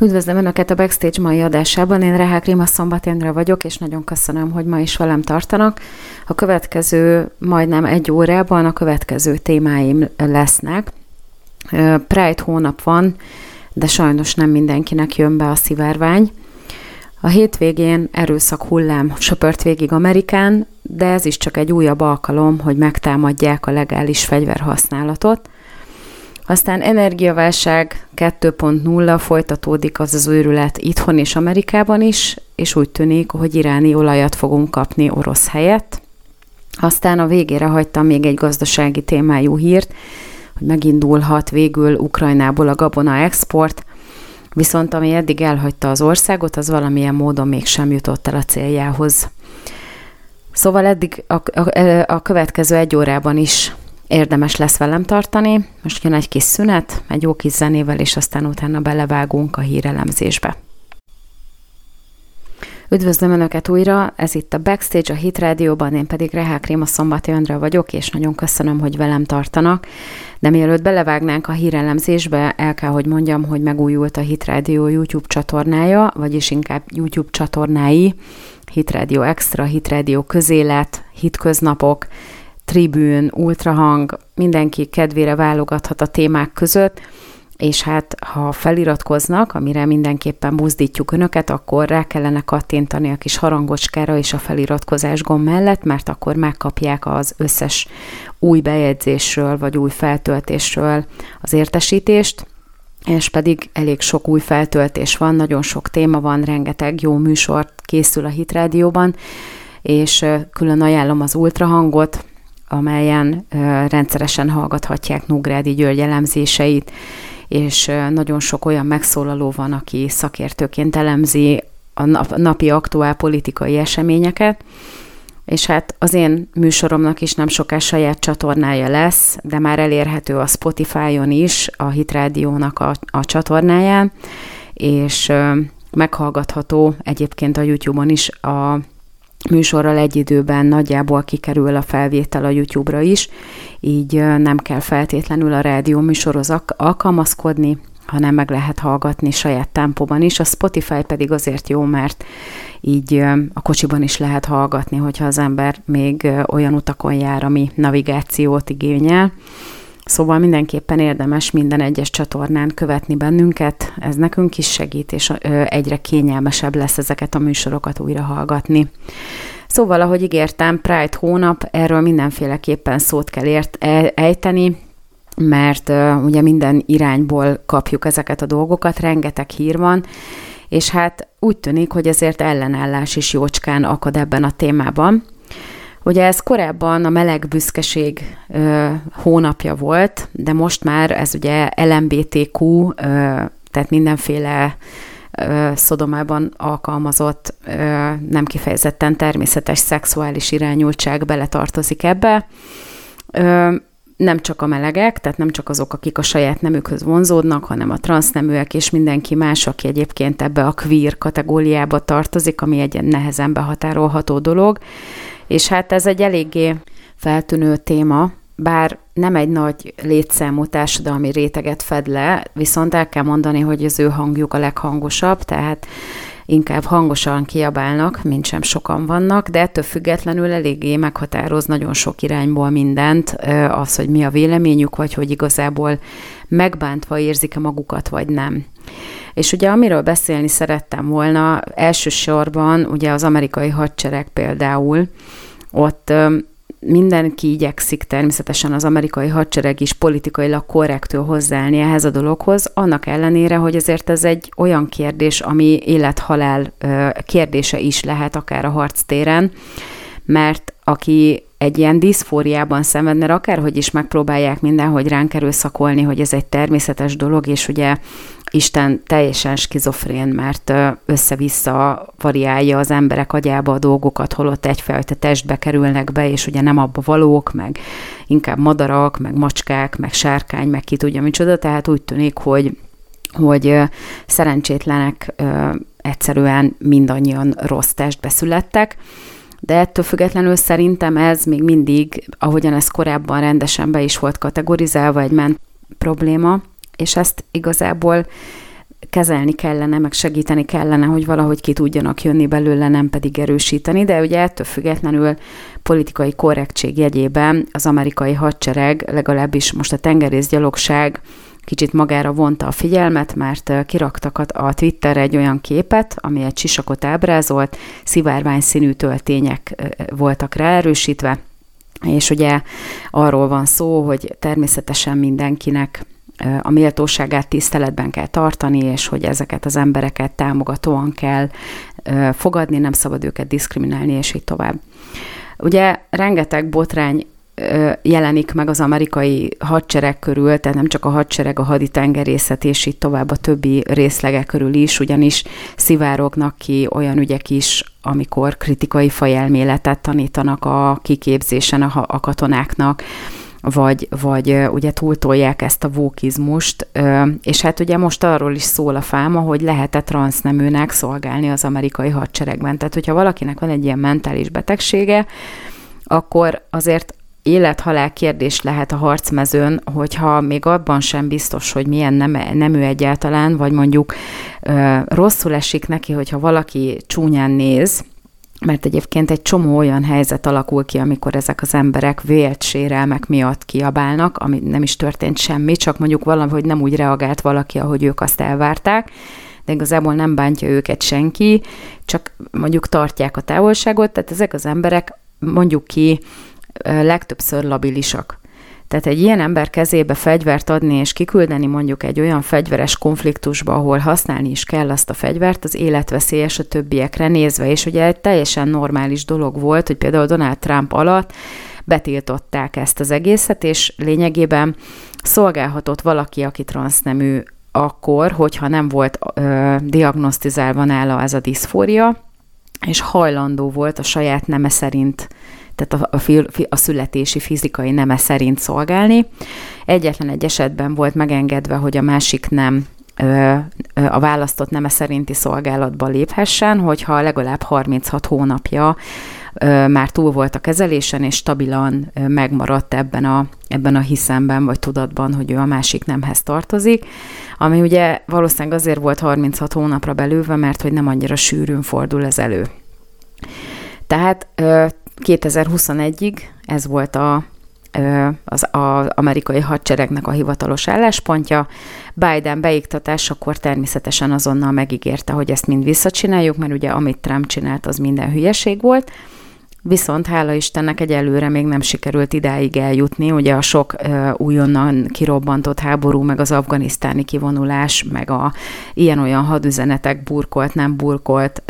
Üdvözlöm Önöket a Backstage mai adásában. Én Rehák Rima Szombatendre vagyok, és nagyon köszönöm, hogy ma is velem tartanak. A következő majdnem egy órában a következő témáim lesznek. Pride hónap van, de sajnos nem mindenkinek jön be a szivárvány. A hétvégén erőszak hullám söpört végig Amerikán, de ez is csak egy újabb alkalom, hogy megtámadják a legális fegyverhasználatot – aztán energiaválság 2.0 folytatódik az az őrület itthon és Amerikában is, és úgy tűnik, hogy iráni olajat fogunk kapni orosz helyett. Aztán a végére hagytam még egy gazdasági témájú hírt, hogy megindulhat végül Ukrajnából a gabona export, viszont ami eddig elhagyta az országot, az valamilyen módon mégsem jutott el a céljához. Szóval eddig a, a, a következő egy órában is érdemes lesz velem tartani. Most jön egy kis szünet, egy jó kis zenével, és aztán utána belevágunk a hírelemzésbe. Üdvözlöm Önöket újra, ez itt a Backstage a Hit Rádióban, én pedig Rehák Réma Szombati Andra vagyok, és nagyon köszönöm, hogy velem tartanak. De mielőtt belevágnánk a hírelemzésbe, el kell, hogy mondjam, hogy megújult a Hit Rádió YouTube csatornája, vagyis inkább YouTube csatornái, Hit Rádió Extra, Hit Rádió Közélet, Hit Köznapok, tribűn, ultrahang, mindenki kedvére válogathat a témák között, és hát ha feliratkoznak, amire mindenképpen buzdítjuk önöket, akkor rá kellene kattintani a kis harangocskára és a feliratkozás gomb mellett, mert akkor megkapják az összes új bejegyzésről vagy új feltöltésről az értesítést, és pedig elég sok új feltöltés van, nagyon sok téma van, rengeteg jó műsort készül a Hit Rádióban, és külön ajánlom az ultrahangot, amelyen rendszeresen hallgathatják Nógrádi György elemzéseit, és nagyon sok olyan megszólaló van, aki szakértőként elemzi a napi aktuál politikai eseményeket, és hát az én műsoromnak is nem soká saját csatornája lesz, de már elérhető a Spotify-on is, a Hit Rádiónak a, a csatornáján, és meghallgatható egyébként a YouTube-on is a műsorral egy időben nagyjából kikerül a felvétel a YouTube-ra is, így nem kell feltétlenül a rádió műsorhoz alkalmazkodni, hanem meg lehet hallgatni saját tempóban is. A Spotify pedig azért jó, mert így a kocsiban is lehet hallgatni, hogyha az ember még olyan utakon jár, ami navigációt igényel. Szóval mindenképpen érdemes minden egyes csatornán követni bennünket, ez nekünk is segít, és egyre kényelmesebb lesz ezeket a műsorokat újra hallgatni. Szóval, ahogy ígértem, Pride hónap, erről mindenféleképpen szót kell ért, e, ejteni, mert uh, ugye minden irányból kapjuk ezeket a dolgokat, rengeteg hír van, és hát úgy tűnik, hogy ezért ellenállás is jócskán akad ebben a témában. Ugye ez korábban a meleg büszkeség ö, hónapja volt, de most már ez ugye LMBTQ, ö, tehát mindenféle ö, szodomában alkalmazott, ö, nem kifejezetten természetes szexuális irányultság beletartozik ebbe. Ö, nem csak a melegek, tehát nem csak azok, akik a saját nemükhöz vonzódnak, hanem a transzneműek és mindenki más, aki egyébként ebbe a queer kategóriába tartozik, ami egy nehezen behatárolható dolog. És hát ez egy eléggé feltűnő téma, bár nem egy nagy létszámú társadalmi réteget fed le, viszont el kell mondani, hogy az ő hangjuk a leghangosabb, tehát inkább hangosan kiabálnak, mint sem sokan vannak, de ettől függetlenül eléggé meghatároz nagyon sok irányból mindent, az, hogy mi a véleményük, vagy hogy igazából megbántva érzik-e magukat, vagy nem. És ugye amiről beszélni szerettem volna, elsősorban ugye az amerikai hadsereg például, ott mindenki igyekszik természetesen az amerikai hadsereg is politikailag korrektül hozzáállni ehhez a dologhoz, annak ellenére, hogy azért ez egy olyan kérdés, ami élethalál kérdése is lehet akár a harctéren, mert aki egy ilyen diszfóriában szenved, mert akárhogy is megpróbálják mindenhogy ránk erőszakolni, hogy ez egy természetes dolog, és ugye Isten teljesen skizofrén, mert össze-vissza variálja az emberek agyába a dolgokat, holott egyfajta testbe kerülnek be, és ugye nem abba valók, meg inkább madarak, meg macskák, meg sárkány, meg ki tudja micsoda, tehát úgy tűnik, hogy, hogy szerencsétlenek egyszerűen mindannyian rossz testbe születtek, de ettől függetlenül szerintem ez még mindig, ahogyan ez korábban rendesen be is volt kategorizálva, egy ment probléma, és ezt igazából kezelni kellene, meg segíteni kellene, hogy valahogy ki tudjanak jönni belőle, nem pedig erősíteni, de ugye ettől függetlenül politikai korrektség jegyében az amerikai hadsereg, legalábbis most a tengerészgyalogság kicsit magára vonta a figyelmet, mert kiraktak a Twitterre egy olyan képet, ami egy sisakot ábrázolt, szivárvány színű töltények voltak ráerősítve, és ugye arról van szó, hogy természetesen mindenkinek a méltóságát tiszteletben kell tartani, és hogy ezeket az embereket támogatóan kell fogadni, nem szabad őket diszkriminálni, és így tovább. Ugye rengeteg botrány jelenik meg az amerikai hadsereg körül, tehát nem csak a hadsereg, a haditengerészet és így tovább a többi részlege körül is, ugyanis szivárognak ki olyan ügyek is, amikor kritikai fajelméletet tanítanak a kiképzésen a, a katonáknak, vagy, vagy ugye túltolják ezt a vókizmust, és hát ugye most arról is szól a fáma, hogy lehet-e transzneműnek szolgálni az amerikai hadseregben. Tehát, hogyha valakinek van egy ilyen mentális betegsége, akkor azért élethalál kérdés lehet a harcmezőn, hogyha még abban sem biztos, hogy milyen nem, nem ő egyáltalán, vagy mondjuk ö, rosszul esik neki, hogyha valaki csúnyán néz, mert egyébként egy csomó olyan helyzet alakul ki, amikor ezek az emberek vélt sérelmek miatt kiabálnak, ami nem is történt semmi, csak mondjuk valahogy nem úgy reagált valaki, ahogy ők azt elvárták, de igazából nem bántja őket senki, csak mondjuk tartják a távolságot, tehát ezek az emberek mondjuk ki legtöbbször labilisak. Tehát egy ilyen ember kezébe fegyvert adni és kiküldeni mondjuk egy olyan fegyveres konfliktusba, ahol használni is kell azt a fegyvert, az életveszélyes a többiekre nézve, és ugye egy teljesen normális dolog volt, hogy például Donald Trump alatt betiltották ezt az egészet, és lényegében szolgálhatott valaki, aki transznemű akkor, hogyha nem volt ö, diagnosztizálva nála ez a diszfória, és hajlandó volt a saját neme szerint tehát a, a, a születési fizikai neme szerint szolgálni. Egyetlen egy esetben volt megengedve, hogy a másik nem a választott neme szerinti szolgálatba léphessen, hogyha legalább 36 hónapja már túl volt a kezelésen, és stabilan megmaradt ebben a, ebben a hiszemben, vagy tudatban, hogy ő a másik nemhez tartozik, ami ugye valószínűleg azért volt 36 hónapra belőve, mert hogy nem annyira sűrűn fordul ez elő. Tehát 2021-ig ez volt a, az a amerikai hadseregnek a hivatalos álláspontja. Biden beiktatásakor természetesen azonnal megígérte, hogy ezt mind visszacsináljuk, mert ugye amit Trump csinált, az minden hülyeség volt. Viszont hála Istennek egyelőre még nem sikerült idáig eljutni. Ugye a sok uh, újonnan kirobbantott háború, meg az afganisztáni kivonulás, meg a ilyen-olyan hadüzenetek burkolt, nem burkolt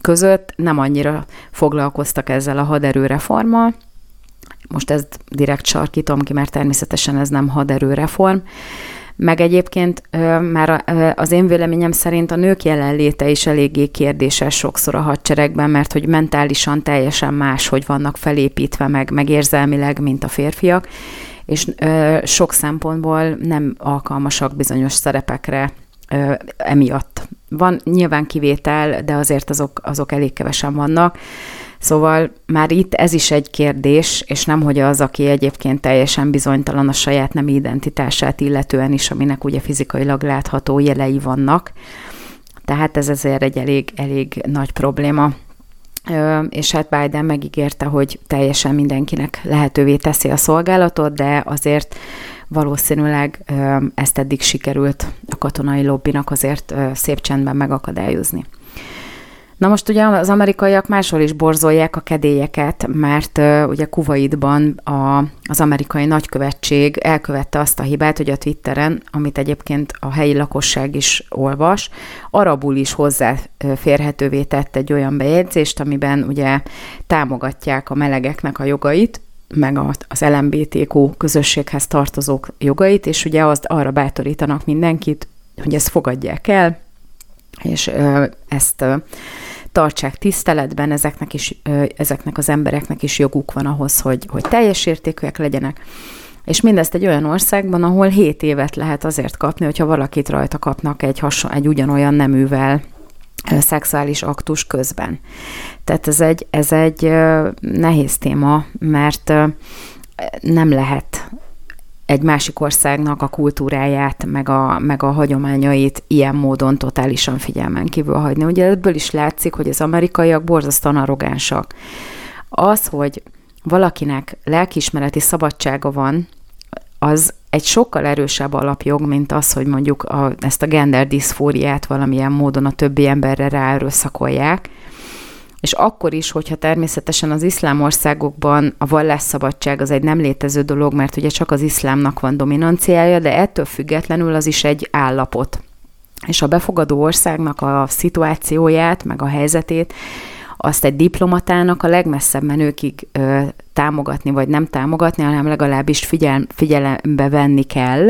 között nem annyira foglalkoztak ezzel a haderőreformmal. Most ezt direkt sarkítom ki, mert természetesen ez nem haderőreform. Meg egyébként már az én véleményem szerint a nők jelenléte is eléggé kérdéses sokszor a hadseregben, mert hogy mentálisan teljesen más, hogy vannak felépítve, meg, meg érzelmileg, mint a férfiak, és sok szempontból nem alkalmasak bizonyos szerepekre emiatt. Van nyilván kivétel, de azért azok, azok elég kevesen vannak. Szóval már itt ez is egy kérdés, és nem hogy az, aki egyébként teljesen bizonytalan a saját nem identitását illetően is, aminek ugye fizikailag látható jelei vannak. Tehát ez azért egy elég, elég nagy probléma. És hát Biden megígérte, hogy teljesen mindenkinek lehetővé teszi a szolgálatot, de azért valószínűleg ezt eddig sikerült a katonai lobbinak azért szép csendben megakadályozni. Na most ugye az amerikaiak máshol is borzolják a kedélyeket, mert uh, ugye Kuwaitban a, az amerikai nagykövetség elkövette azt a hibát, hogy a Twitteren, amit egyébként a helyi lakosság is olvas, arabul is hozzáférhetővé tett egy olyan bejegyzést, amiben ugye támogatják a melegeknek a jogait, meg az LMBTQ közösséghez tartozók jogait, és ugye azt arra bátorítanak mindenkit, hogy ezt fogadják el, és ezt tartsák tiszteletben, ezeknek, is, ezeknek az embereknek is joguk van ahhoz, hogy, hogy teljes értékűek legyenek. És mindezt egy olyan országban, ahol 7 évet lehet azért kapni, hogyha valakit rajta kapnak egy, hason, egy ugyanolyan neművel szexuális aktus közben. Tehát ez egy, ez egy nehéz téma, mert nem lehet egy másik országnak a kultúráját, meg a, meg a hagyományait ilyen módon totálisan figyelmen kívül hagyni. Ugye ebből is látszik, hogy az amerikaiak borzasztóan arrogánsak. Az, hogy valakinek lelkiismereti szabadsága van, az egy sokkal erősebb alapjog, mint az, hogy mondjuk a, ezt a gender diszfóriát valamilyen módon a többi emberre ráerőszakolják. És akkor is, hogyha természetesen az iszlám országokban a vallásszabadság az egy nem létező dolog, mert ugye csak az iszlámnak van dominanciája, de ettől függetlenül az is egy állapot. És a befogadó országnak a szituációját, meg a helyzetét azt egy diplomatának a legmesszebb menőkig ö, támogatni, vagy nem támogatni, hanem legalábbis figyel, figyelembe venni kell,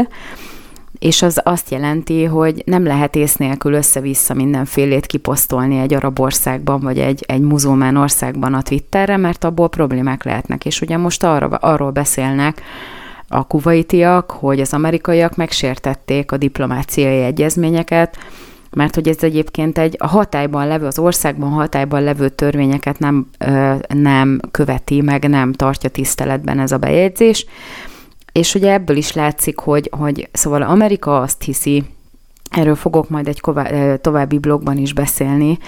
és az azt jelenti, hogy nem lehet ész nélkül össze-vissza mindenfélét kiposztolni egy arab országban, vagy egy, egy muzulmán országban a Twitterre, mert abból problémák lehetnek. És ugye most arra, arról beszélnek, a kuvaitiak, hogy az amerikaiak megsértették a diplomáciai egyezményeket, mert hogy ez egyébként egy a hatályban levő, az országban hatályban levő törvényeket nem, nem követi, meg nem tartja tiszteletben ez a bejegyzés. És ugye ebből is látszik, hogy, hogy szóval Amerika azt hiszi, erről fogok majd egy további blogban is beszélni,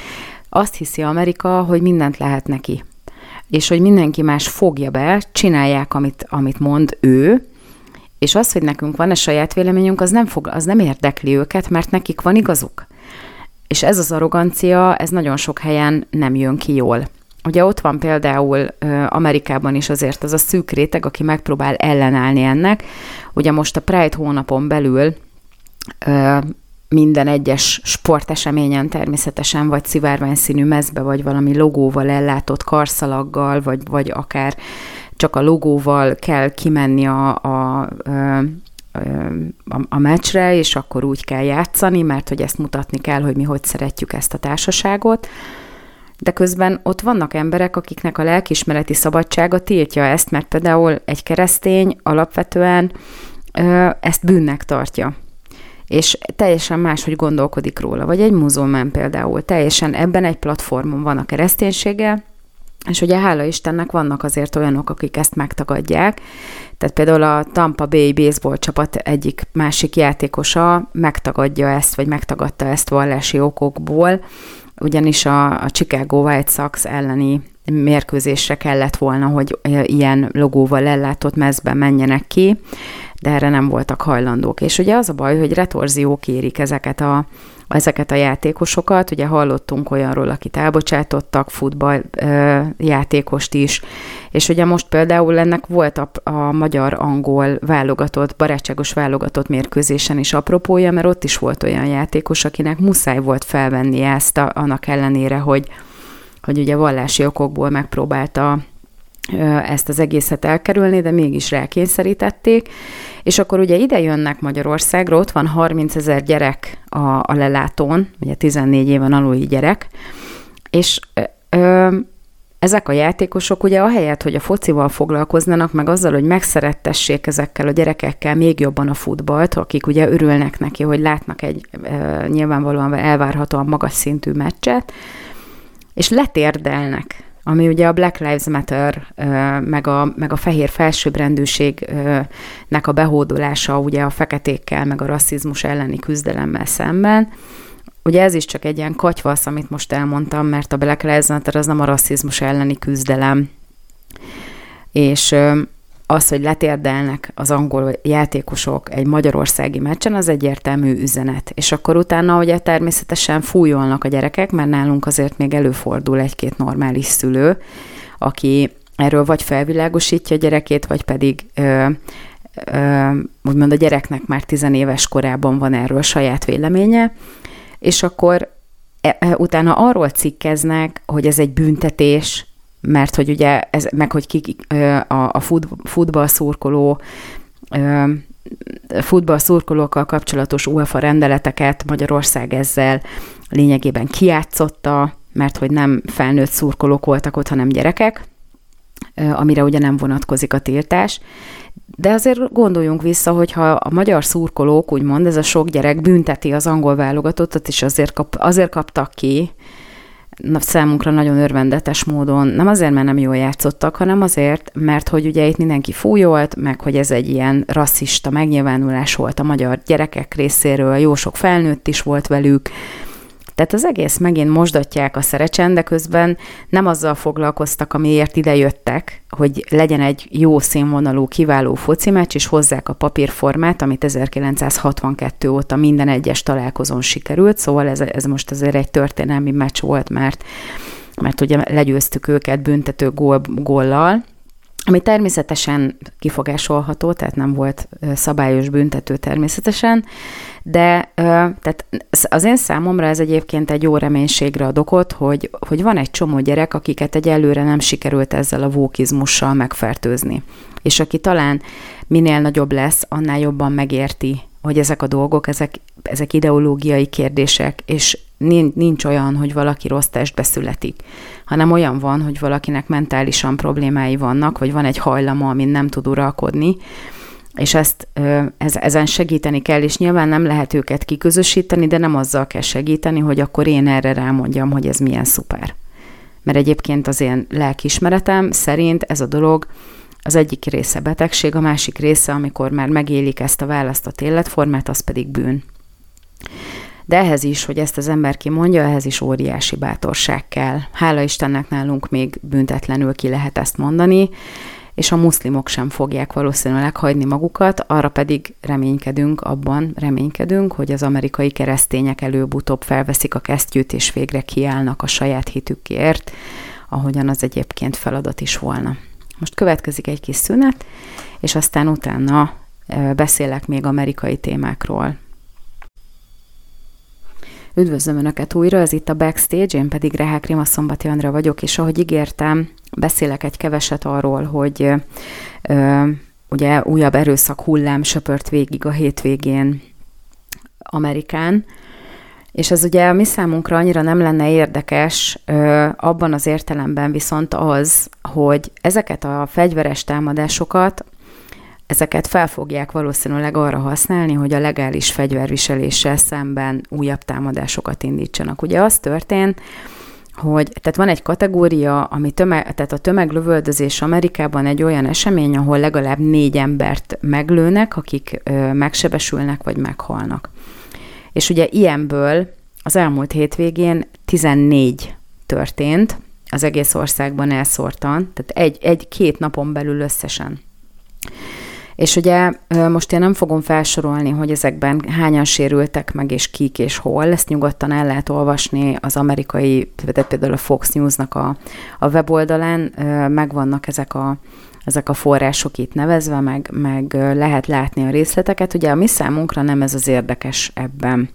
azt hiszi Amerika, hogy mindent lehet neki. És hogy mindenki más fogja be, csinálják, amit, amit mond ő, és az, hogy nekünk van-e saját véleményünk, az nem, fog, az nem érdekli őket, mert nekik van igazuk. És ez az arrogancia, ez nagyon sok helyen nem jön ki jól. Ugye ott van például Amerikában is azért az a szűk réteg, aki megpróbál ellenállni ennek. Ugye most a Pride hónapon belül minden egyes sporteseményen természetesen, vagy szivárványszínű mezbe, vagy valami logóval ellátott karszalaggal, vagy, vagy akár csak a logóval kell kimenni a, a, a a, a meccsre, és akkor úgy kell játszani, mert hogy ezt mutatni kell, hogy mi hogy szeretjük ezt a társaságot. De közben ott vannak emberek, akiknek a lelkismereti szabadsága tiltja ezt, mert például egy keresztény alapvetően ö, ezt bűnnek tartja. És teljesen máshogy gondolkodik róla, vagy egy muzulmán például, teljesen ebben egy platformon van a kereszténysége, és ugye hála Istennek vannak azért olyanok, akik ezt megtagadják. Tehát például a Tampa Bay baseball csapat egyik másik játékosa megtagadja ezt, vagy megtagadta ezt vallási okokból, ugyanis a, a Chicago White Sox elleni mérkőzésre kellett volna, hogy ilyen logóval ellátott mezben menjenek ki, de erre nem voltak hajlandók. És ugye az a baj, hogy retorziók érik ezeket a, ezeket a játékosokat. Ugye hallottunk olyanról, akit elbocsátottak, futball ö, játékost is, és ugye most például ennek volt a, a magyar-angol válogatott, barátságos válogatott mérkőzésen is apropója, mert ott is volt olyan játékos, akinek muszáj volt felvenni ezt a, annak ellenére, hogy, hogy ugye vallási okokból megpróbálta ezt az egészet elkerülni, de mégis rákényszerítették. És akkor ugye ide jönnek Magyarországra, ott van 30 ezer gyerek a, a lelátón, ugye 14 éven aluli gyerek, és ö, ezek a játékosok ugye ahelyett, hogy a focival foglalkoznának, meg azzal, hogy megszerettessék ezekkel a gyerekekkel még jobban a futballt, akik ugye örülnek neki, hogy látnak egy ö, nyilvánvalóan elvárhatóan magas szintű meccset, és letérdelnek ami ugye a Black Lives Matter, meg a, meg a fehér felsőbbrendűségnek a behódolása ugye a feketékkel, meg a rasszizmus elleni küzdelemmel szemben. Ugye ez is csak egy ilyen katyvasz, amit most elmondtam, mert a Black Lives Matter az nem a rasszizmus elleni küzdelem. És az, hogy letérdelnek az angol játékosok egy magyarországi meccsen, az egyértelmű üzenet. És akkor utána ugye természetesen fújolnak a gyerekek, mert nálunk azért még előfordul egy-két normális szülő, aki erről vagy felvilágosítja a gyerekét, vagy pedig ö, ö, úgymond a gyereknek már tizenéves korában van erről saját véleménye, és akkor e, e, utána arról cikkeznek, hogy ez egy büntetés, mert hogy ugye, ez, meg hogy ki, a, a fut, futball szurkoló futball szurkolókkal kapcsolatos UEFA rendeleteket Magyarország ezzel lényegében kiátszotta, mert hogy nem felnőtt szurkolók voltak ott, hanem gyerekek, amire ugye nem vonatkozik a tiltás. De azért gondoljunk vissza, hogyha a magyar szurkolók, úgymond ez a sok gyerek bünteti az angol válogatottat, és azért, kap, azért kaptak ki számunkra nagyon örvendetes módon, nem azért, mert nem jól játszottak, hanem azért, mert hogy ugye itt mindenki fújolt, meg hogy ez egy ilyen rasszista megnyilvánulás volt a magyar gyerekek részéről, jó sok felnőtt is volt velük, tehát az egész megint mosdatják a szerecsen, de közben nem azzal foglalkoztak, amiért ide jöttek, hogy legyen egy jó színvonalú, kiváló foci meccs, és hozzák a papírformát, amit 1962 óta minden egyes találkozón sikerült, szóval ez, ez most azért egy történelmi meccs volt, mert, mert ugye legyőztük őket büntető gól, góllal, ami természetesen kifogásolható, tehát nem volt szabályos büntető természetesen, de tehát az én számomra ez egyébként egy jó reménységre ad okot, hogy, hogy van egy csomó gyerek, akiket egy előre nem sikerült ezzel a vókizmussal megfertőzni. És aki talán minél nagyobb lesz, annál jobban megérti, hogy ezek a dolgok, ezek, ezek ideológiai kérdések, és nincs olyan, hogy valaki rossz testbe születik, hanem olyan van, hogy valakinek mentálisan problémái vannak, vagy van egy hajlama, amin nem tud uralkodni, és ezt ez, ezen segíteni kell, és nyilván nem lehet őket kiközösíteni, de nem azzal kell segíteni, hogy akkor én erre rámondjam, hogy ez milyen szuper. Mert egyébként az én lelkismeretem szerint ez a dolog az egyik része betegség, a másik része, amikor már megélik ezt a választott életformát, az pedig bűn. De ehhez is, hogy ezt az ember kimondja, ehhez is óriási bátorság kell. Hála Istennek nálunk még büntetlenül ki lehet ezt mondani, és a muszlimok sem fogják valószínűleg hagyni magukat, arra pedig reménykedünk abban, reménykedünk, hogy az amerikai keresztények előbb-utóbb felveszik a kesztyűt, és végre kiállnak a saját hitükért, ahogyan az egyébként feladat is volna. Most következik egy kis szünet, és aztán utána beszélek még amerikai témákról. Üdvözlöm Önöket újra, ez itt a Backstage, én pedig Rehák Rima Szombati Andra vagyok, és ahogy ígértem, beszélek egy keveset arról, hogy ö, ugye újabb erőszak hullám söpört végig a hétvégén Amerikán, és ez ugye a mi számunkra annyira nem lenne érdekes, ö, abban az értelemben viszont az, hogy ezeket a fegyveres támadásokat ezeket fel fogják valószínűleg arra használni, hogy a legális fegyverviseléssel szemben újabb támadásokat indítsanak. Ugye az történt, hogy tehát van egy kategória, ami tömeg, tehát a tömeglövöldözés Amerikában egy olyan esemény, ahol legalább négy embert meglőnek, akik ö, megsebesülnek vagy meghalnak. És ugye ilyenből az elmúlt hétvégén 14 történt, az egész országban elszórtan, tehát egy, egy-két napon belül összesen. És ugye most én nem fogom felsorolni, hogy ezekben hányan sérültek meg, és kik és hol. Ezt nyugodtan el lehet olvasni az amerikai, például a Fox News-nak a, a weboldalán, megvannak ezek a, ezek a források itt nevezve, meg, meg lehet látni a részleteket. Ugye a mi számunkra nem ez az érdekes ebben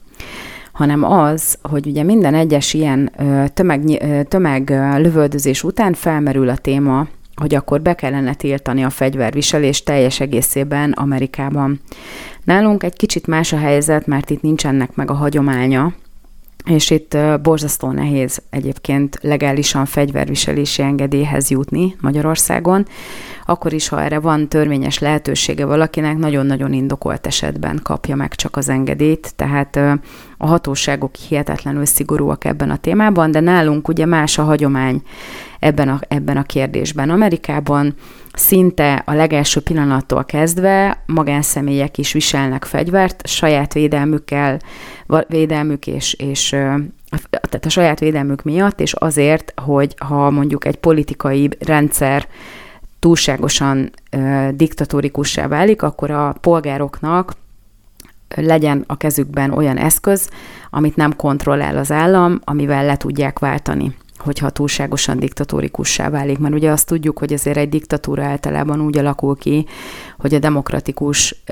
hanem az, hogy ugye minden egyes ilyen tömeg, tömeg lövöldözés után felmerül a téma hogy akkor be kellene tiltani a fegyverviselést teljes egészében Amerikában. Nálunk egy kicsit más a helyzet, mert itt nincsenek meg a hagyománya, és itt borzasztó nehéz egyébként legálisan fegyverviselési engedélyhez jutni Magyarországon, akkor is, ha erre van törvényes lehetősége valakinek, nagyon-nagyon indokolt esetben kapja meg csak az engedélyt, tehát a hatóságok hihetetlenül szigorúak ebben a témában, de nálunk ugye más a hagyomány ebben a, ebben a kérdésben. Amerikában szinte a legelső pillanattól kezdve magánszemélyek is viselnek fegyvert, saját védelmükkel, védelmük és, és tehát a saját védelmük miatt, és azért, hogy ha mondjuk egy politikai rendszer túlságosan ö, diktatórikussá válik, akkor a polgároknak legyen a kezükben olyan eszköz, amit nem kontrollál az állam, amivel le tudják váltani hogyha túlságosan diktatórikussá válik. Mert ugye azt tudjuk, hogy azért egy diktatúra általában úgy alakul ki, hogy a demokratikus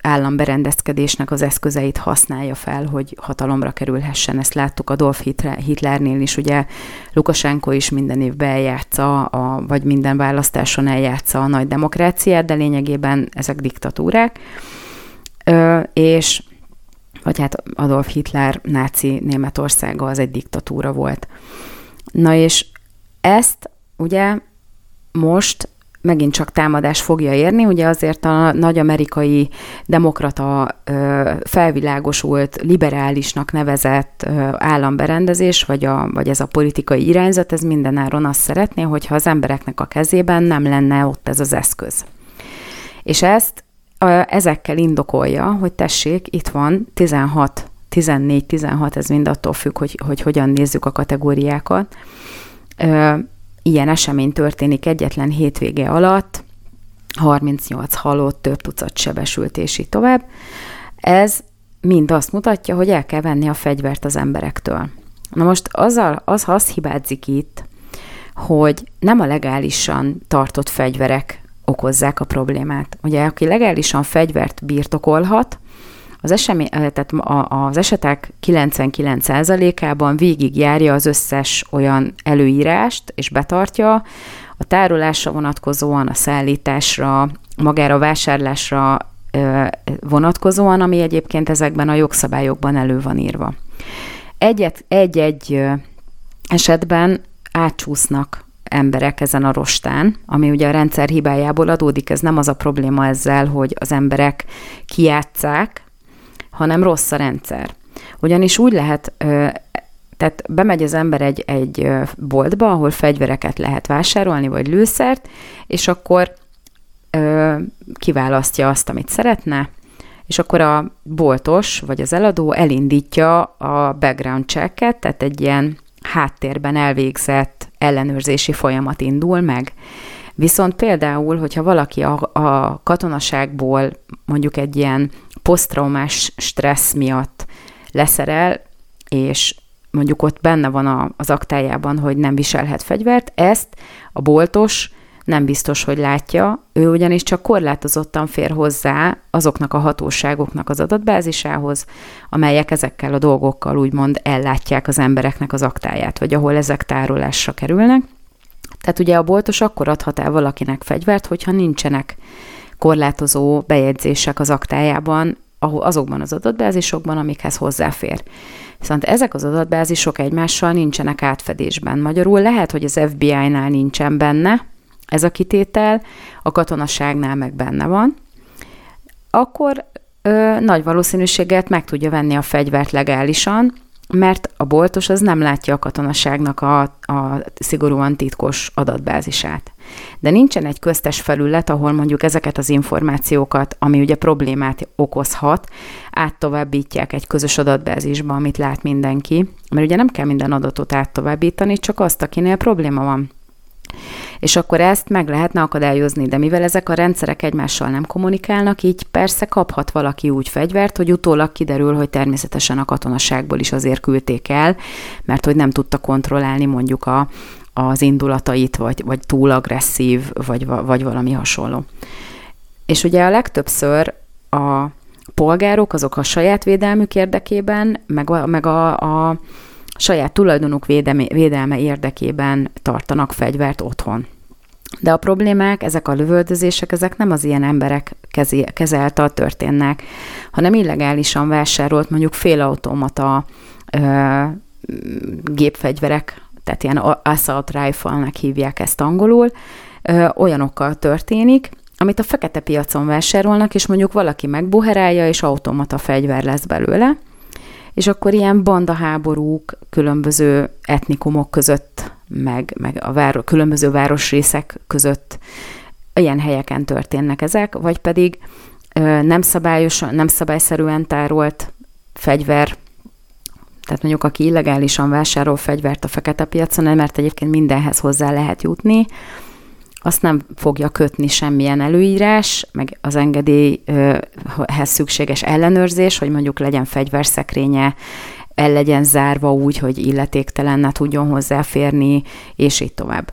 államberendezkedésnek az eszközeit használja fel, hogy hatalomra kerülhessen. Ezt láttuk Adolf Hitlernél is, ugye Lukasenko is minden évben eljátsza, a, vagy minden választáson eljátsza a nagy demokráciát, de lényegében ezek diktatúrák. Ö, és vagy hát Adolf Hitler náci Németországa az egy diktatúra volt. Na és ezt ugye most megint csak támadás fogja érni, ugye azért a nagy amerikai demokrata felvilágosult, liberálisnak nevezett államberendezés, vagy, a, vagy ez a politikai irányzat, ez mindenáron azt szeretné, hogyha az embereknek a kezében nem lenne ott ez az eszköz. És ezt ezekkel indokolja, hogy tessék, itt van 16, 14, 16, ez mind attól függ, hogy, hogy hogyan nézzük a kategóriákat. Ilyen esemény történik egyetlen hétvége alatt, 38 halott, több tucat sebesült, és így tovább. Ez mind azt mutatja, hogy el kell venni a fegyvert az emberektől. Na most azzal, az, ha azt hibázik itt, hogy nem a legálisan tartott fegyverek okozzák a problémát. Ugye, aki legálisan fegyvert birtokolhat, az, esemény, tehát az esetek 99%-ában végigjárja az összes olyan előírást, és betartja, a tárolásra vonatkozóan, a szállításra, magára a vásárlásra vonatkozóan, ami egyébként ezekben a jogszabályokban elő van írva. Egyet, egy-egy esetben átcsúsznak emberek ezen a rostán, ami ugye a rendszer hibájából adódik, ez nem az a probléma ezzel, hogy az emberek kiátszák, hanem rossz a rendszer. Ugyanis úgy lehet, tehát bemegy az ember egy, egy boltba, ahol fegyvereket lehet vásárolni, vagy lőszert, és akkor kiválasztja azt, amit szeretne, és akkor a boltos, vagy az eladó elindítja a background checket, tehát egy ilyen háttérben elvégzett ellenőrzési folyamat indul meg. Viszont például, hogyha valaki a, a katonaságból mondjuk egy ilyen posztraumás stressz miatt leszerel, és mondjuk ott benne van a, az aktájában, hogy nem viselhet fegyvert, ezt a boltos nem biztos, hogy látja, ő ugyanis csak korlátozottan fér hozzá azoknak a hatóságoknak az adatbázisához, amelyek ezekkel a dolgokkal úgymond ellátják az embereknek az aktáját, vagy ahol ezek tárolásra kerülnek. Tehát ugye a boltos akkor adhat el valakinek fegyvert, hogyha nincsenek korlátozó bejegyzések az aktájában, azokban az adatbázisokban, amikhez hozzáfér. Viszont ezek az adatbázisok egymással nincsenek átfedésben. Magyarul lehet, hogy az FBI-nál nincsen benne ez a kitétel, a katonaságnál meg benne van, akkor ö, nagy valószínűséggel meg tudja venni a fegyvert legálisan, mert a boltos az nem látja a katonaságnak a, a szigorúan titkos adatbázisát. De nincsen egy köztes felület, ahol mondjuk ezeket az információkat, ami ugye problémát okozhat, áttovábbítják egy közös adatbázisba, amit lát mindenki, mert ugye nem kell minden adatot áttovábbítani, csak azt, akinél probléma van. És akkor ezt meg lehetne akadályozni, de mivel ezek a rendszerek egymással nem kommunikálnak, így persze kaphat valaki úgy fegyvert, hogy utólag kiderül, hogy természetesen a katonaságból is azért küldték el, mert hogy nem tudta kontrollálni mondjuk a, az indulatait, vagy, vagy túl agresszív, vagy, vagy valami hasonló. És ugye a legtöbbször a polgárok azok a saját védelmük érdekében, meg a, meg a, a saját tulajdonuk védelme, védelme érdekében tartanak fegyvert otthon. De a problémák, ezek a lövöldözések, ezek nem az ilyen emberek kezi, kezeltal történnek, hanem illegálisan vásárolt mondjuk félautomata ö, gépfegyverek, tehát ilyen assault rifle-nek hívják ezt angolul, ö, olyanokkal történik, amit a fekete piacon vásárolnak, és mondjuk valaki megbuherálja, és automata fegyver lesz belőle, és akkor ilyen bandaháborúk különböző etnikumok között, meg, meg a váro, különböző városrészek között ilyen helyeken történnek ezek, vagy pedig nem szabályosan, nem szabályszerűen tárolt fegyver, tehát mondjuk aki illegálisan vásárol fegyvert a fekete piacon, mert egyébként mindenhez hozzá lehet jutni, azt nem fogja kötni semmilyen előírás, meg az engedélyhez szükséges ellenőrzés, hogy mondjuk legyen fegyverszekrénye, el legyen zárva úgy, hogy illetéktelen ne tudjon hozzáférni, és így tovább.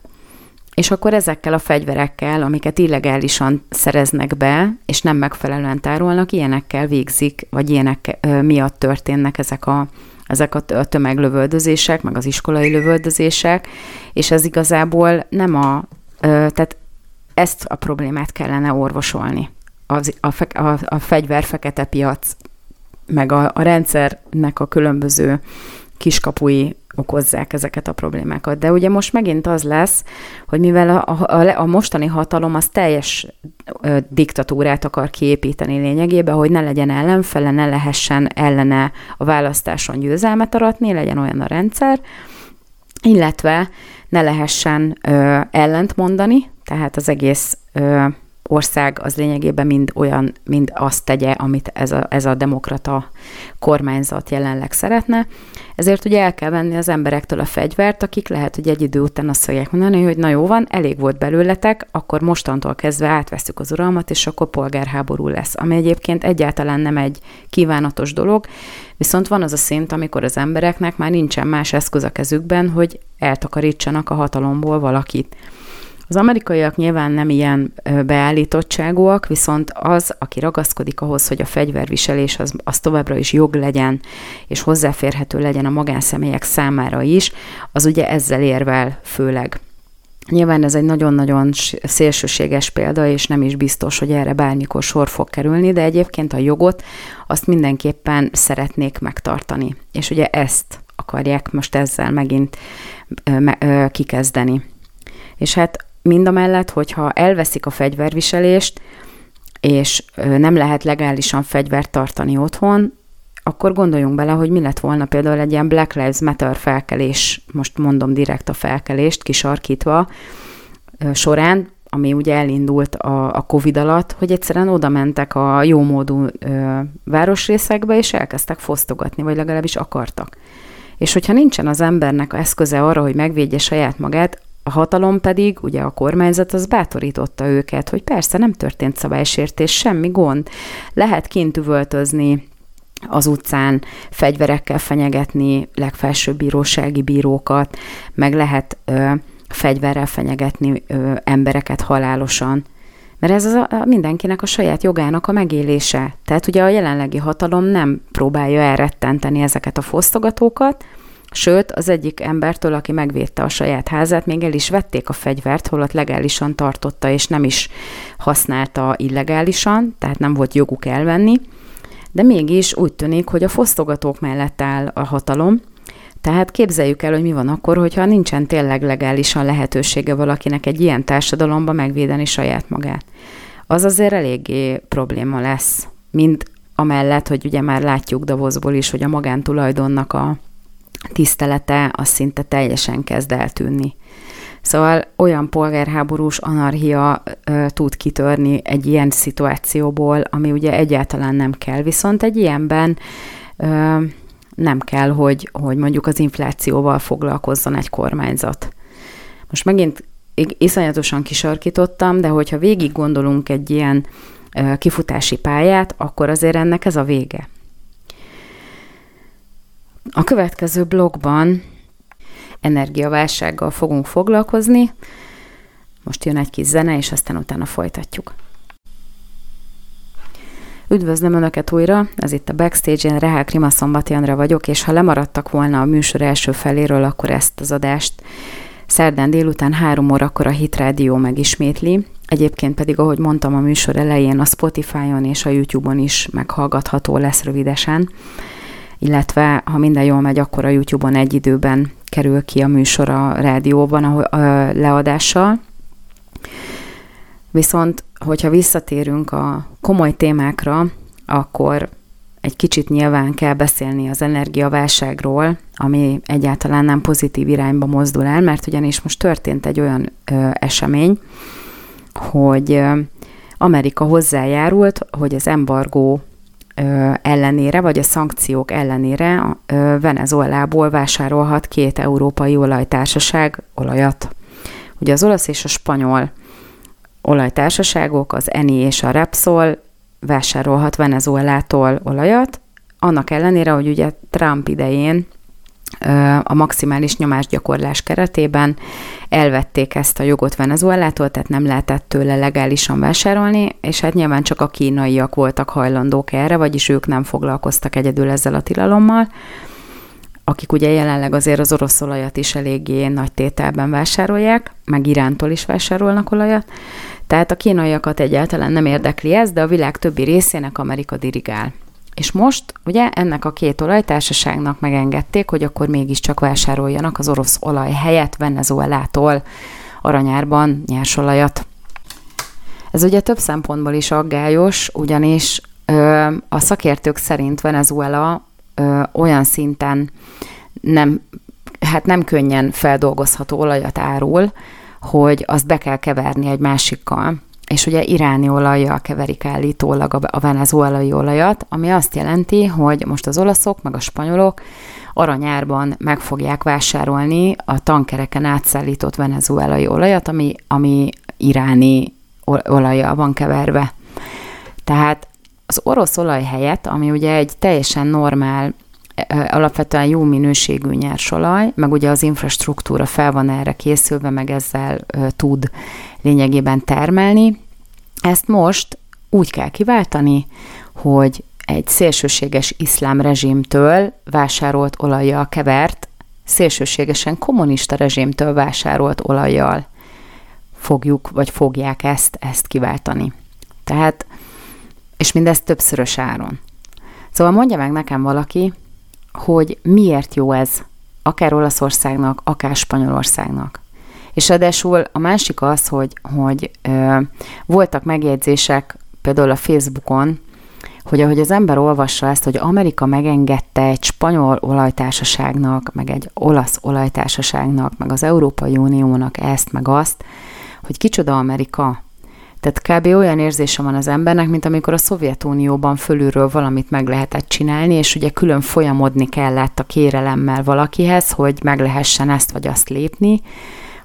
És akkor ezekkel a fegyverekkel, amiket illegálisan szereznek be, és nem megfelelően tárolnak, ilyenekkel végzik, vagy ilyenek miatt történnek ezek a, ezek a tömeglövöldözések, meg az iskolai lövöldözések, és ez igazából nem a tehát ezt a problémát kellene orvosolni. Az, a, fe, a, a fegyver fekete piac, meg a, a rendszernek a különböző kiskapui okozzák ezeket a problémákat. De ugye most megint az lesz, hogy mivel a, a, a mostani hatalom az teljes ö, diktatúrát akar kiépíteni lényegében, hogy ne legyen ellenfele, ne lehessen ellene a választáson győzelmet aratni, legyen olyan a rendszer, illetve ne lehessen ö, ellent mondani, tehát az egész ö, ország az lényegében mind olyan, mind azt tegye, amit ez a, ez a demokrata kormányzat jelenleg szeretne. Ezért ugye el kell venni az emberektől a fegyvert, akik lehet, hogy egy idő után azt fogják mondani, hogy na jó van, elég volt belőletek, akkor mostantól kezdve átveszük az uralmat, és akkor polgárháború lesz. Ami egyébként egyáltalán nem egy kívánatos dolog, viszont van az a szint, amikor az embereknek már nincsen más eszköz a kezükben, hogy eltakarítsanak a hatalomból valakit. Az amerikaiak nyilván nem ilyen beállítottságúak, viszont az, aki ragaszkodik ahhoz, hogy a fegyverviselés az, az továbbra is jog legyen, és hozzáférhető legyen a magánszemélyek számára is, az ugye ezzel érvel főleg. Nyilván ez egy nagyon-nagyon szélsőséges példa, és nem is biztos, hogy erre bármikor sor fog kerülni, de egyébként a jogot azt mindenképpen szeretnék megtartani. És ugye ezt akarják most ezzel megint kikezdeni. És hát Mind a mellett, hogyha elveszik a fegyverviselést, és nem lehet legálisan fegyvert tartani otthon, akkor gondoljunk bele, hogy mi lett volna például egy ilyen Black Lives Matter felkelés, most mondom direkt a felkelést, kisarkítva, során, ami ugye elindult a, a Covid alatt, hogy egyszerűen oda mentek a jómódú városrészekbe, és elkezdtek fosztogatni, vagy legalábbis akartak. És hogyha nincsen az embernek eszköze arra, hogy megvédje saját magát, a hatalom pedig, ugye a kormányzat, az bátorította őket, hogy persze nem történt szabálysértés, semmi gond. Lehet kint üvöltözni, az utcán fegyverekkel fenyegetni legfelsőbb bírósági bírókat, meg lehet ö, fegyverrel fenyegetni ö, embereket halálosan. Mert ez az a, mindenkinek a saját jogának a megélése. Tehát ugye a jelenlegi hatalom nem próbálja elrettenteni ezeket a fosztogatókat, Sőt, az egyik embertől, aki megvédte a saját házát, még el is vették a fegyvert, holott legálisan tartotta, és nem is használta illegálisan, tehát nem volt joguk elvenni. De mégis úgy tűnik, hogy a fosztogatók mellett áll a hatalom, tehát képzeljük el, hogy mi van akkor, hogyha nincsen tényleg legálisan lehetősége valakinek egy ilyen társadalomba megvédeni saját magát. Az azért eléggé probléma lesz, mint amellett, hogy ugye már látjuk Davosból is, hogy a magántulajdonnak a tisztelete az szinte teljesen kezd eltűnni. Szóval olyan polgárháborús anarchia ö, tud kitörni egy ilyen szituációból, ami ugye egyáltalán nem kell. Viszont egy ilyenben ö, nem kell, hogy, hogy mondjuk az inflációval foglalkozzon egy kormányzat. Most megint iszonyatosan kisarkítottam, de hogyha végig gondolunk egy ilyen ö, kifutási pályát, akkor azért ennek ez a vége. A következő blogban energiaválsággal fogunk foglalkozni. Most jön egy kis zene, és aztán utána folytatjuk. Üdvözlöm Önöket újra, ez itt a Backstage-en, Rehák Rima Szombati Andra vagyok, és ha lemaradtak volna a műsor első feléről, akkor ezt az adást szerdán délután három órakor a Hit Radio megismétli, Egyébként pedig, ahogy mondtam a műsor elején, a Spotify-on és a YouTube-on is meghallgatható lesz rövidesen illetve ha minden jól megy, akkor a YouTube-on egy időben kerül ki a műsor a rádióban a, a leadással. Viszont, hogyha visszatérünk a komoly témákra, akkor egy kicsit nyilván kell beszélni az energiaválságról, ami egyáltalán nem pozitív irányba mozdul el, mert ugyanis most történt egy olyan ö, esemény, hogy ö, Amerika hozzájárult, hogy az embargó ellenére, vagy a szankciók ellenére Venezuelából vásárolhat két európai olajtársaság olajat. Ugye az olasz és a spanyol olajtársaságok, az Eni és a Repsol vásárolhat Venezuelától olajat, annak ellenére, hogy ugye Trump idején a maximális nyomásgyakorlás keretében elvették ezt a jogot Venezuelától, tehát nem lehetett tőle legálisan vásárolni, és hát nyilván csak a kínaiak voltak hajlandók erre, vagyis ők nem foglalkoztak egyedül ezzel a tilalommal, akik ugye jelenleg azért az orosz olajat is eléggé nagy tételben vásárolják, meg Irántól is vásárolnak olajat, tehát a kínaiakat egyáltalán nem érdekli ez, de a világ többi részének Amerika dirigál. És most ugye ennek a két olajtársaságnak megengedték, hogy akkor mégiscsak vásároljanak az orosz olaj helyett Venezuelától aranyárban nyersolajat. Ez ugye több szempontból is aggályos, ugyanis ö, a szakértők szerint Venezuela ö, olyan szinten nem, hát nem könnyen feldolgozható olajat árul, hogy azt be kell keverni egy másikkal. És ugye iráni olajjal keverik állítólag a venezuelai olajat, ami azt jelenti, hogy most az olaszok meg a spanyolok aranyárban meg fogják vásárolni a tankereken átszállított venezuelai olajat, ami, ami iráni olajjal van keverve. Tehát az orosz olaj helyett, ami ugye egy teljesen normál, alapvetően jó minőségű nyersolaj, meg ugye az infrastruktúra fel van erre készülve, meg ezzel tud lényegében termelni, ezt most úgy kell kiváltani, hogy egy szélsőséges iszlám rezsimtől vásárolt olajjal kevert, szélsőségesen kommunista rezsimtől vásárolt olajjal fogjuk, vagy fogják ezt, ezt kiváltani. Tehát, és mindezt többszörös áron. Szóval mondja meg nekem valaki, hogy miért jó ez, akár Olaszországnak, akár Spanyolországnak. És ráadásul a másik az, hogy, hogy ö, voltak megjegyzések például a Facebookon, hogy ahogy az ember olvassa ezt, hogy Amerika megengedte egy spanyol olajtársaságnak, meg egy olasz olajtársaságnak, meg az Európai Uniónak ezt, meg azt, hogy kicsoda Amerika. Tehát kb. olyan érzése van az embernek, mint amikor a Szovjetunióban fölülről valamit meg lehetett csinálni, és ugye külön folyamodni kellett a kérelemmel valakihez, hogy meg lehessen ezt vagy azt lépni,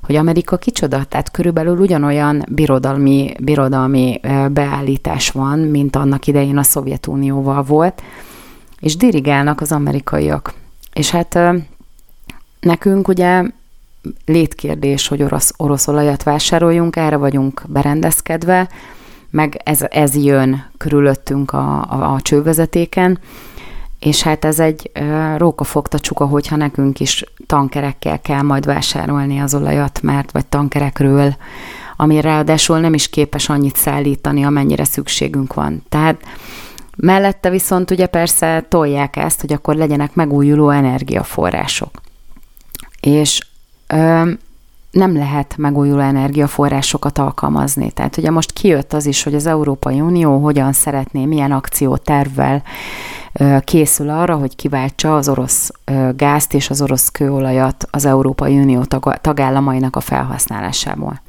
hogy Amerika kicsoda, tehát körülbelül ugyanolyan birodalmi, birodalmi beállítás van, mint annak idején a Szovjetunióval volt, és dirigálnak az amerikaiak. És hát nekünk ugye létkérdés, hogy orosz, orosz olajat vásároljunk, erre vagyunk berendezkedve, meg ez, ez jön körülöttünk a, a, a csővezetéken, és hát ez egy róka fogta csuka, hogyha nekünk is tankerekkel kell majd vásárolni az olajat, mert vagy tankerekről, ami ráadásul nem is képes annyit szállítani, amennyire szükségünk van. Tehát mellette viszont ugye persze tolják ezt, hogy akkor legyenek megújuló energiaforrások. És nem lehet megújuló energiaforrásokat alkalmazni. Tehát ugye most kijött az is, hogy az Európai Unió hogyan szeretné, milyen akciótervvel készül arra, hogy kiváltsa az orosz gázt és az orosz kőolajat az Európai Unió tagállamainak a felhasználásából.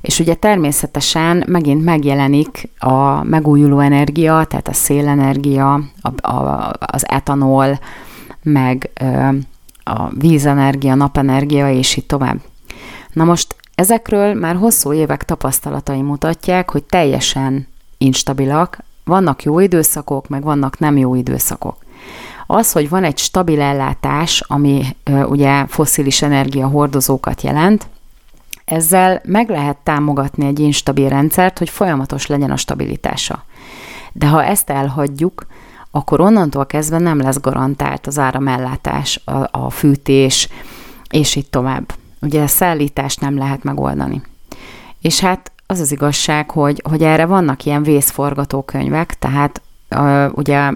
És ugye természetesen megint megjelenik a megújuló energia, tehát a szélenergia, a, a, az etanol, meg a vízenergia, napenergia, és így tovább. Na most ezekről már hosszú évek tapasztalatai mutatják, hogy teljesen instabilak, vannak jó időszakok, meg vannak nem jó időszakok. Az, hogy van egy stabil ellátás, ami ugye foszilis energia hordozókat jelent, ezzel meg lehet támogatni egy instabil rendszert, hogy folyamatos legyen a stabilitása. De ha ezt elhagyjuk, akkor onnantól kezdve nem lesz garantált az áramellátás, a, a fűtés, és így tovább. Ugye a szállítást nem lehet megoldani. És hát az az igazság, hogy, hogy erre vannak ilyen vészforgatókönyvek, tehát uh, ugye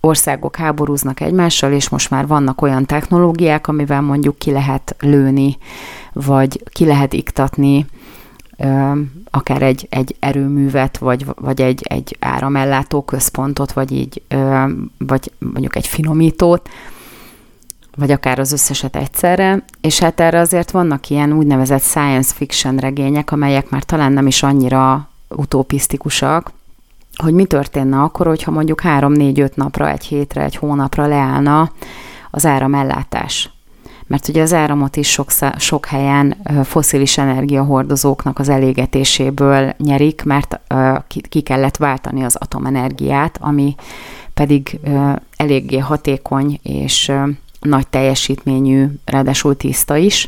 országok háborúznak egymással, és most már vannak olyan technológiák, amivel mondjuk ki lehet lőni, vagy ki lehet iktatni akár egy, egy erőművet, vagy, vagy egy, egy áramellátó központot, vagy így, vagy mondjuk egy finomítót, vagy akár az összeset egyszerre, és hát erre azért vannak ilyen úgynevezett science fiction regények, amelyek már talán nem is annyira utopisztikusak, hogy mi történne akkor, hogyha mondjuk 3-4-5 napra, egy hétre, egy hónapra leállna az áramellátás. Mert ugye az áramot is sok, sok helyen foszilis energiahordozóknak az elégetéséből nyerik, mert ki kellett váltani az atomenergiát, ami pedig eléggé hatékony és nagy teljesítményű, ráadásul tiszta is,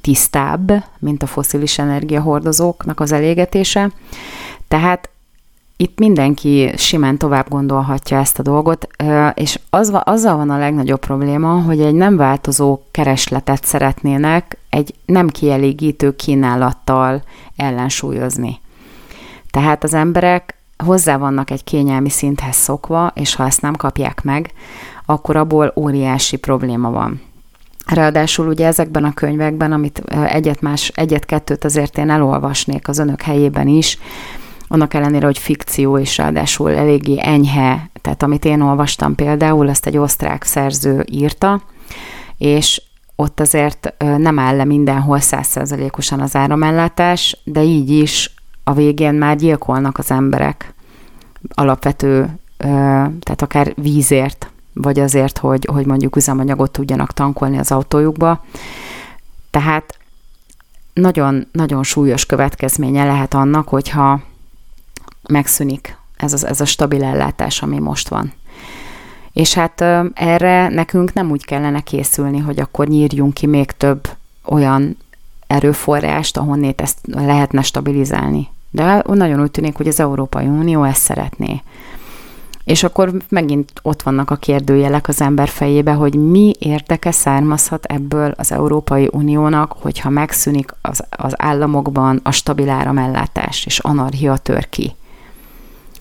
tisztább, mint a foszilis energiahordozóknak az elégetése. Tehát itt mindenki simán tovább gondolhatja ezt a dolgot, és az, azzal van a legnagyobb probléma, hogy egy nem változó keresletet szeretnének egy nem kielégítő kínálattal ellensúlyozni. Tehát az emberek hozzá vannak egy kényelmi szinthez szokva, és ha ezt nem kapják meg, akkor abból óriási probléma van. Ráadásul ugye ezekben a könyvekben, amit egyet más, egyet-kettőt azért én elolvasnék az önök helyében is, annak ellenére, hogy fikció, és ráadásul eléggé enyhe, tehát amit én olvastam például, ezt egy osztrák szerző írta, és ott azért nem áll le mindenhol százszerzalékosan az áramellátás, de így is a végén már gyilkolnak az emberek alapvető, tehát akár vízért, vagy azért, hogy, hogy mondjuk üzemanyagot tudjanak tankolni az autójukba. Tehát nagyon, nagyon súlyos következménye lehet annak, hogyha megszűnik ez, az, ez a stabil ellátás, ami most van. És hát erre nekünk nem úgy kellene készülni, hogy akkor nyírjunk ki még több olyan erőforrást, ahonnét ezt lehetne stabilizálni. De nagyon úgy tűnik, hogy az Európai Unió ezt szeretné. És akkor megint ott vannak a kérdőjelek az ember fejébe, hogy mi érdeke származhat ebből az Európai Uniónak, hogyha megszűnik az, az államokban a stabil áramellátás, és anarchia tör ki.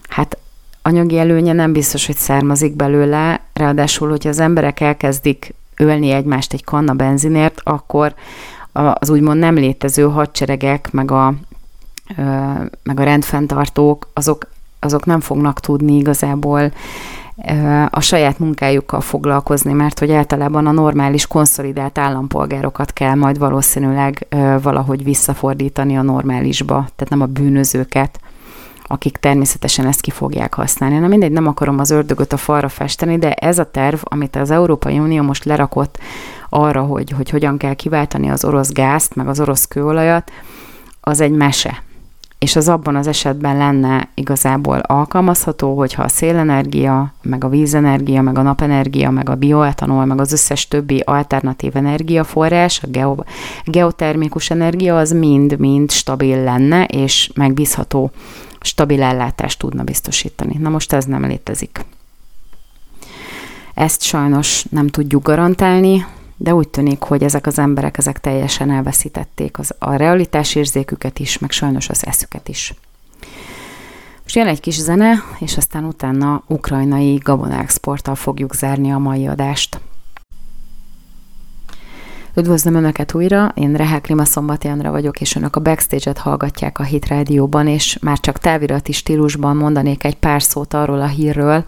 Hát anyagi előnye nem biztos, hogy származik belőle, ráadásul, hogyha az emberek elkezdik ölni egymást egy kanna benzinért, akkor az úgymond nem létező hadseregek, meg a, meg a rendfenntartók, azok, azok nem fognak tudni igazából a saját munkájukkal foglalkozni, mert hogy általában a normális, konszolidált állampolgárokat kell majd valószínűleg valahogy visszafordítani a normálisba, tehát nem a bűnözőket akik természetesen ezt ki fogják használni. Na mindegy, nem akarom az ördögöt a falra festeni, de ez a terv, amit az Európai Unió most lerakott arra, hogy, hogy hogyan kell kiváltani az orosz gázt, meg az orosz kőolajat, az egy mese. És az abban az esetben lenne igazából alkalmazható, hogyha a szélenergia, meg a vízenergia, meg a napenergia, meg a bioetanol, meg az összes többi alternatív energiaforrás, a geo, geotermikus energia, az mind-mind stabil lenne, és megbízható stabil ellátást tudna biztosítani. Na most ez nem létezik. Ezt sajnos nem tudjuk garantálni, de úgy tűnik, hogy ezek az emberek ezek teljesen elveszítették az, a realitásérzéküket is, meg sajnos az eszüket is. Most jön egy kis zene, és aztán utána ukrajnai gabonaexporttal fogjuk zárni a mai adást. Üdvözlöm Önöket újra, én Rehák Rima Szombati Andra vagyok, és Önök a Backstage-et hallgatják a Hit Rádióban, és már csak távirati stílusban mondanék egy pár szót arról a hírről,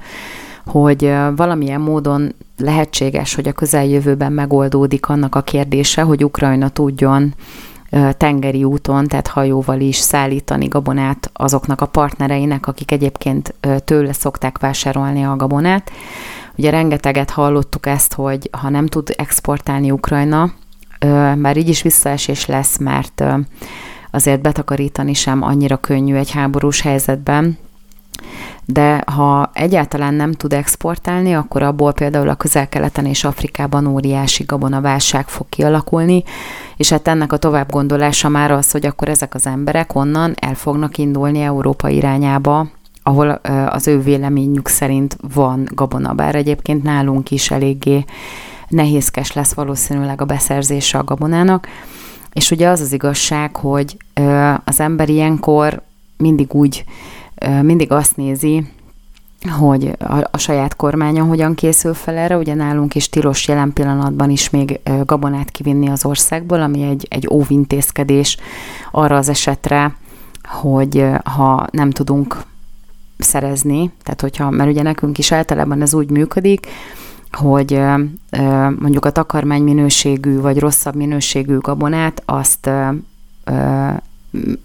hogy valamilyen módon lehetséges, hogy a közeljövőben megoldódik annak a kérdése, hogy Ukrajna tudjon tengeri úton, tehát hajóval is szállítani gabonát azoknak a partnereinek, akik egyébként tőle szokták vásárolni a gabonát. Ugye rengeteget hallottuk ezt, hogy ha nem tud exportálni Ukrajna, már így is visszaesés lesz, mert azért betakarítani sem annyira könnyű egy háborús helyzetben, de ha egyáltalán nem tud exportálni, akkor abból például a közel-keleten és Afrikában óriási gabonaválság fog kialakulni, és hát ennek a tovább gondolása már az, hogy akkor ezek az emberek onnan el fognak indulni Európa irányába, ahol az ő véleményük szerint van gabona, bár egyébként nálunk is eléggé nehézkes lesz valószínűleg a beszerzése a gabonának, és ugye az az igazság, hogy az ember ilyenkor mindig úgy, mindig azt nézi, hogy a, a saját kormánya hogyan készül fel erre. Ugye nálunk is tilos jelen pillanatban is még gabonát kivinni az országból, ami egy, egy óvintézkedés arra az esetre, hogy ha nem tudunk szerezni, tehát hogyha, mert ugye nekünk is általában ez úgy működik, hogy mondjuk a takarmány minőségű vagy rosszabb minőségű gabonát azt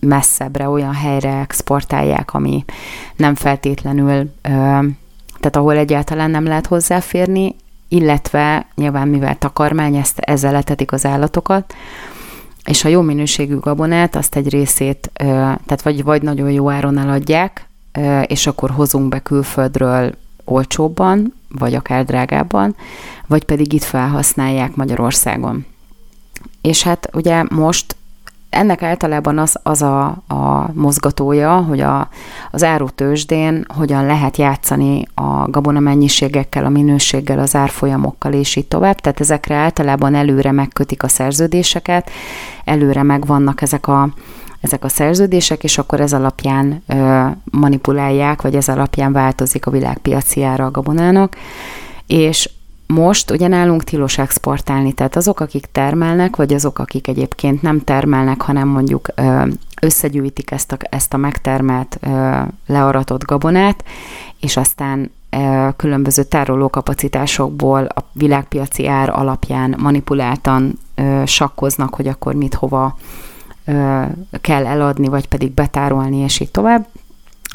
messzebbre, olyan helyre exportálják, ami nem feltétlenül, tehát ahol egyáltalán nem lehet hozzáférni, illetve nyilván mivel takarmány, ezt ezzel letetik az állatokat, és a jó minőségű gabonát, azt egy részét, tehát vagy, vagy nagyon jó áron eladják, és akkor hozunk be külföldről olcsóbban, vagy akár drágábban, vagy pedig itt felhasználják Magyarországon. És hát ugye most ennek általában az, az a, a mozgatója, hogy a, az árutősdén hogyan lehet játszani a gabona mennyiségekkel, a minőséggel, az árfolyamokkal, és így tovább. Tehát ezekre általában előre megkötik a szerződéseket, előre megvannak ezek a ezek a szerződések, és akkor ez alapján ö, manipulálják, vagy ez alapján változik a világpiaci ára a gabonának, és most ugye nálunk tilos exportálni, tehát azok, akik termelnek, vagy azok, akik egyébként nem termelnek, hanem mondjuk összegyűjtik ezt a, ezt a megtermelt, learatott gabonát, és aztán különböző tárolókapacitásokból a világpiaci ár alapján manipuláltan sakkoznak, hogy akkor mit hova kell eladni, vagy pedig betárolni, és így tovább.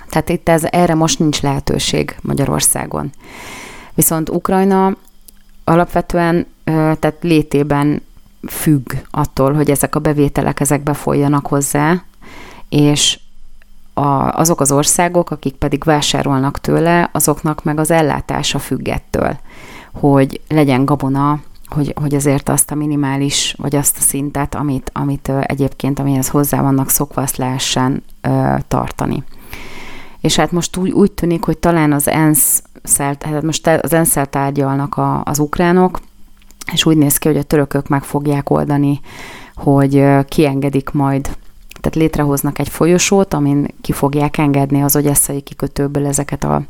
Tehát itt ez, erre most nincs lehetőség Magyarországon. Viszont Ukrajna alapvetően tehát létében függ attól, hogy ezek a bevételek ezek befolyjanak hozzá, és a, azok az országok, akik pedig vásárolnak tőle, azoknak meg az ellátása függettől, hogy legyen gabona, hogy, hogy azért azt a minimális, vagy azt a szintet, amit, amit egyébként, amihez hozzá vannak szokva, azt lehessen ö, tartani. És hát most úgy, úgy tűnik, hogy talán az ENSZ hát most az ensz tárgyalnak a, az ukránok, és úgy néz ki, hogy a törökök meg fogják oldani, hogy kiengedik majd, tehát létrehoznak egy folyosót, amin ki fogják engedni az ogyesszai kikötőből ezeket a,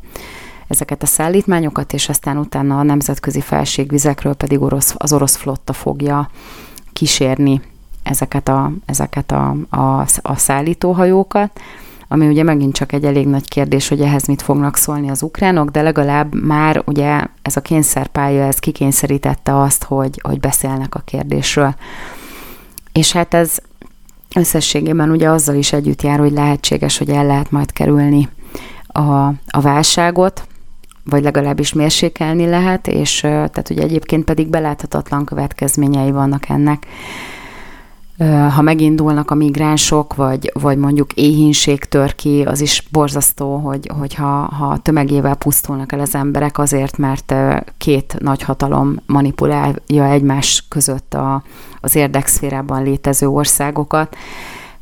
ezeket a szállítmányokat, és aztán utána a nemzetközi felségvizekről pedig orosz, az orosz flotta fogja kísérni ezeket a, ezeket a, a, a szállítóhajókat ami ugye megint csak egy elég nagy kérdés, hogy ehhez mit fognak szólni az ukránok, de legalább már ugye ez a kényszerpálya, ez kikényszerítette azt, hogy, hogy beszélnek a kérdésről. És hát ez összességében ugye azzal is együtt jár, hogy lehetséges, hogy el lehet majd kerülni a, a válságot, vagy legalábbis mérsékelni lehet, és tehát ugye egyébként pedig beláthatatlan következményei vannak ennek ha megindulnak a migránsok, vagy, vagy mondjuk éhínség tör ki, az is borzasztó, hogy, hogyha ha tömegével pusztulnak el az emberek azért, mert két nagy hatalom manipulálja egymás között a, az érdekszférában létező országokat.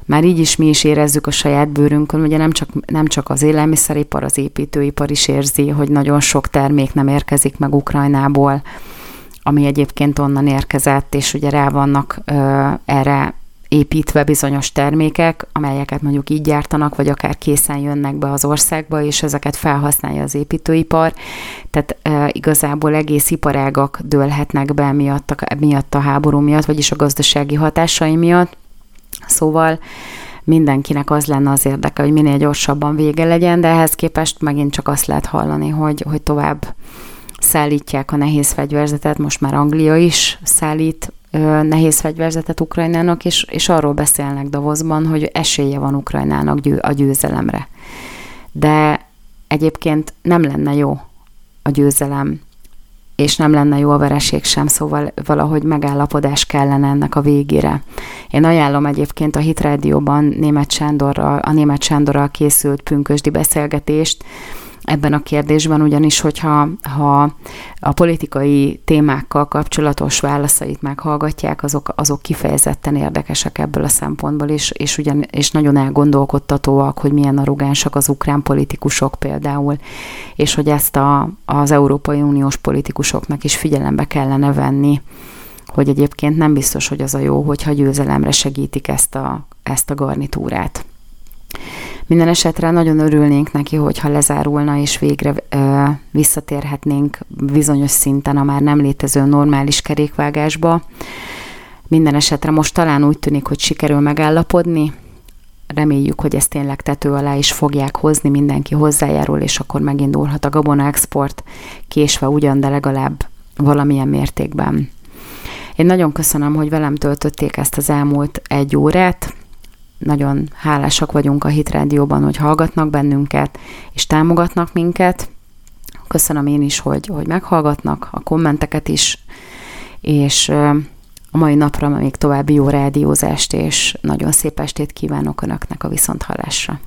Már így is mi is érezzük a saját bőrünkön, ugye nem csak, nem csak az élelmiszeripar, az építőipar is érzi, hogy nagyon sok termék nem érkezik meg Ukrajnából, ami egyébként onnan érkezett, és ugye rá vannak ö, erre építve bizonyos termékek, amelyeket mondjuk így gyártanak, vagy akár készen jönnek be az országba, és ezeket felhasználja az építőipar. Tehát e, igazából egész iparágak dőlhetnek be miatt a, miatt a háború miatt, vagyis a gazdasági hatásai miatt. Szóval mindenkinek az lenne az érdeke, hogy minél gyorsabban vége legyen, de ehhez képest megint csak azt lehet hallani, hogy, hogy tovább szállítják a nehéz fegyverzetet, most már Anglia is szállít nehéz fegyverzetet Ukrajnának, és, és arról beszélnek Davosban, hogy esélye van Ukrajnának győ, a győzelemre. De egyébként nem lenne jó a győzelem, és nem lenne jó a vereség sem, szóval valahogy megállapodás kellene ennek a végére. Én ajánlom egyébként a Hit Rádióban német Sándorral, a német Sándorral készült pünkösdi beszélgetést, ebben a kérdésben, ugyanis hogyha ha a politikai témákkal kapcsolatos válaszait meghallgatják, azok, azok kifejezetten érdekesek ebből a szempontból, és, és, ugyan, és nagyon elgondolkodtatóak, hogy milyen arrogánsak az ukrán politikusok például, és hogy ezt a, az Európai Uniós politikusoknak is figyelembe kellene venni, hogy egyébként nem biztos, hogy az a jó, hogyha győzelemre segítik ezt a, ezt a garnitúrát. Minden esetre nagyon örülnénk neki, hogyha lezárulna, és végre ö, visszatérhetnénk bizonyos szinten a már nem létező normális kerékvágásba. Minden esetre most talán úgy tűnik, hogy sikerül megállapodni, reméljük, hogy ezt tényleg tető alá is fogják hozni, mindenki hozzájárul, és akkor megindulhat a gabona export, késve ugyan, de legalább valamilyen mértékben. Én nagyon köszönöm, hogy velem töltötték ezt az elmúlt egy órát, nagyon hálásak vagyunk a Hit Rádióban, hogy hallgatnak bennünket, és támogatnak minket. Köszönöm én is, hogy, hogy meghallgatnak, a kommenteket is, és a mai napra még további jó rádiózást, és nagyon szép estét kívánok Önöknek a viszonthallásra.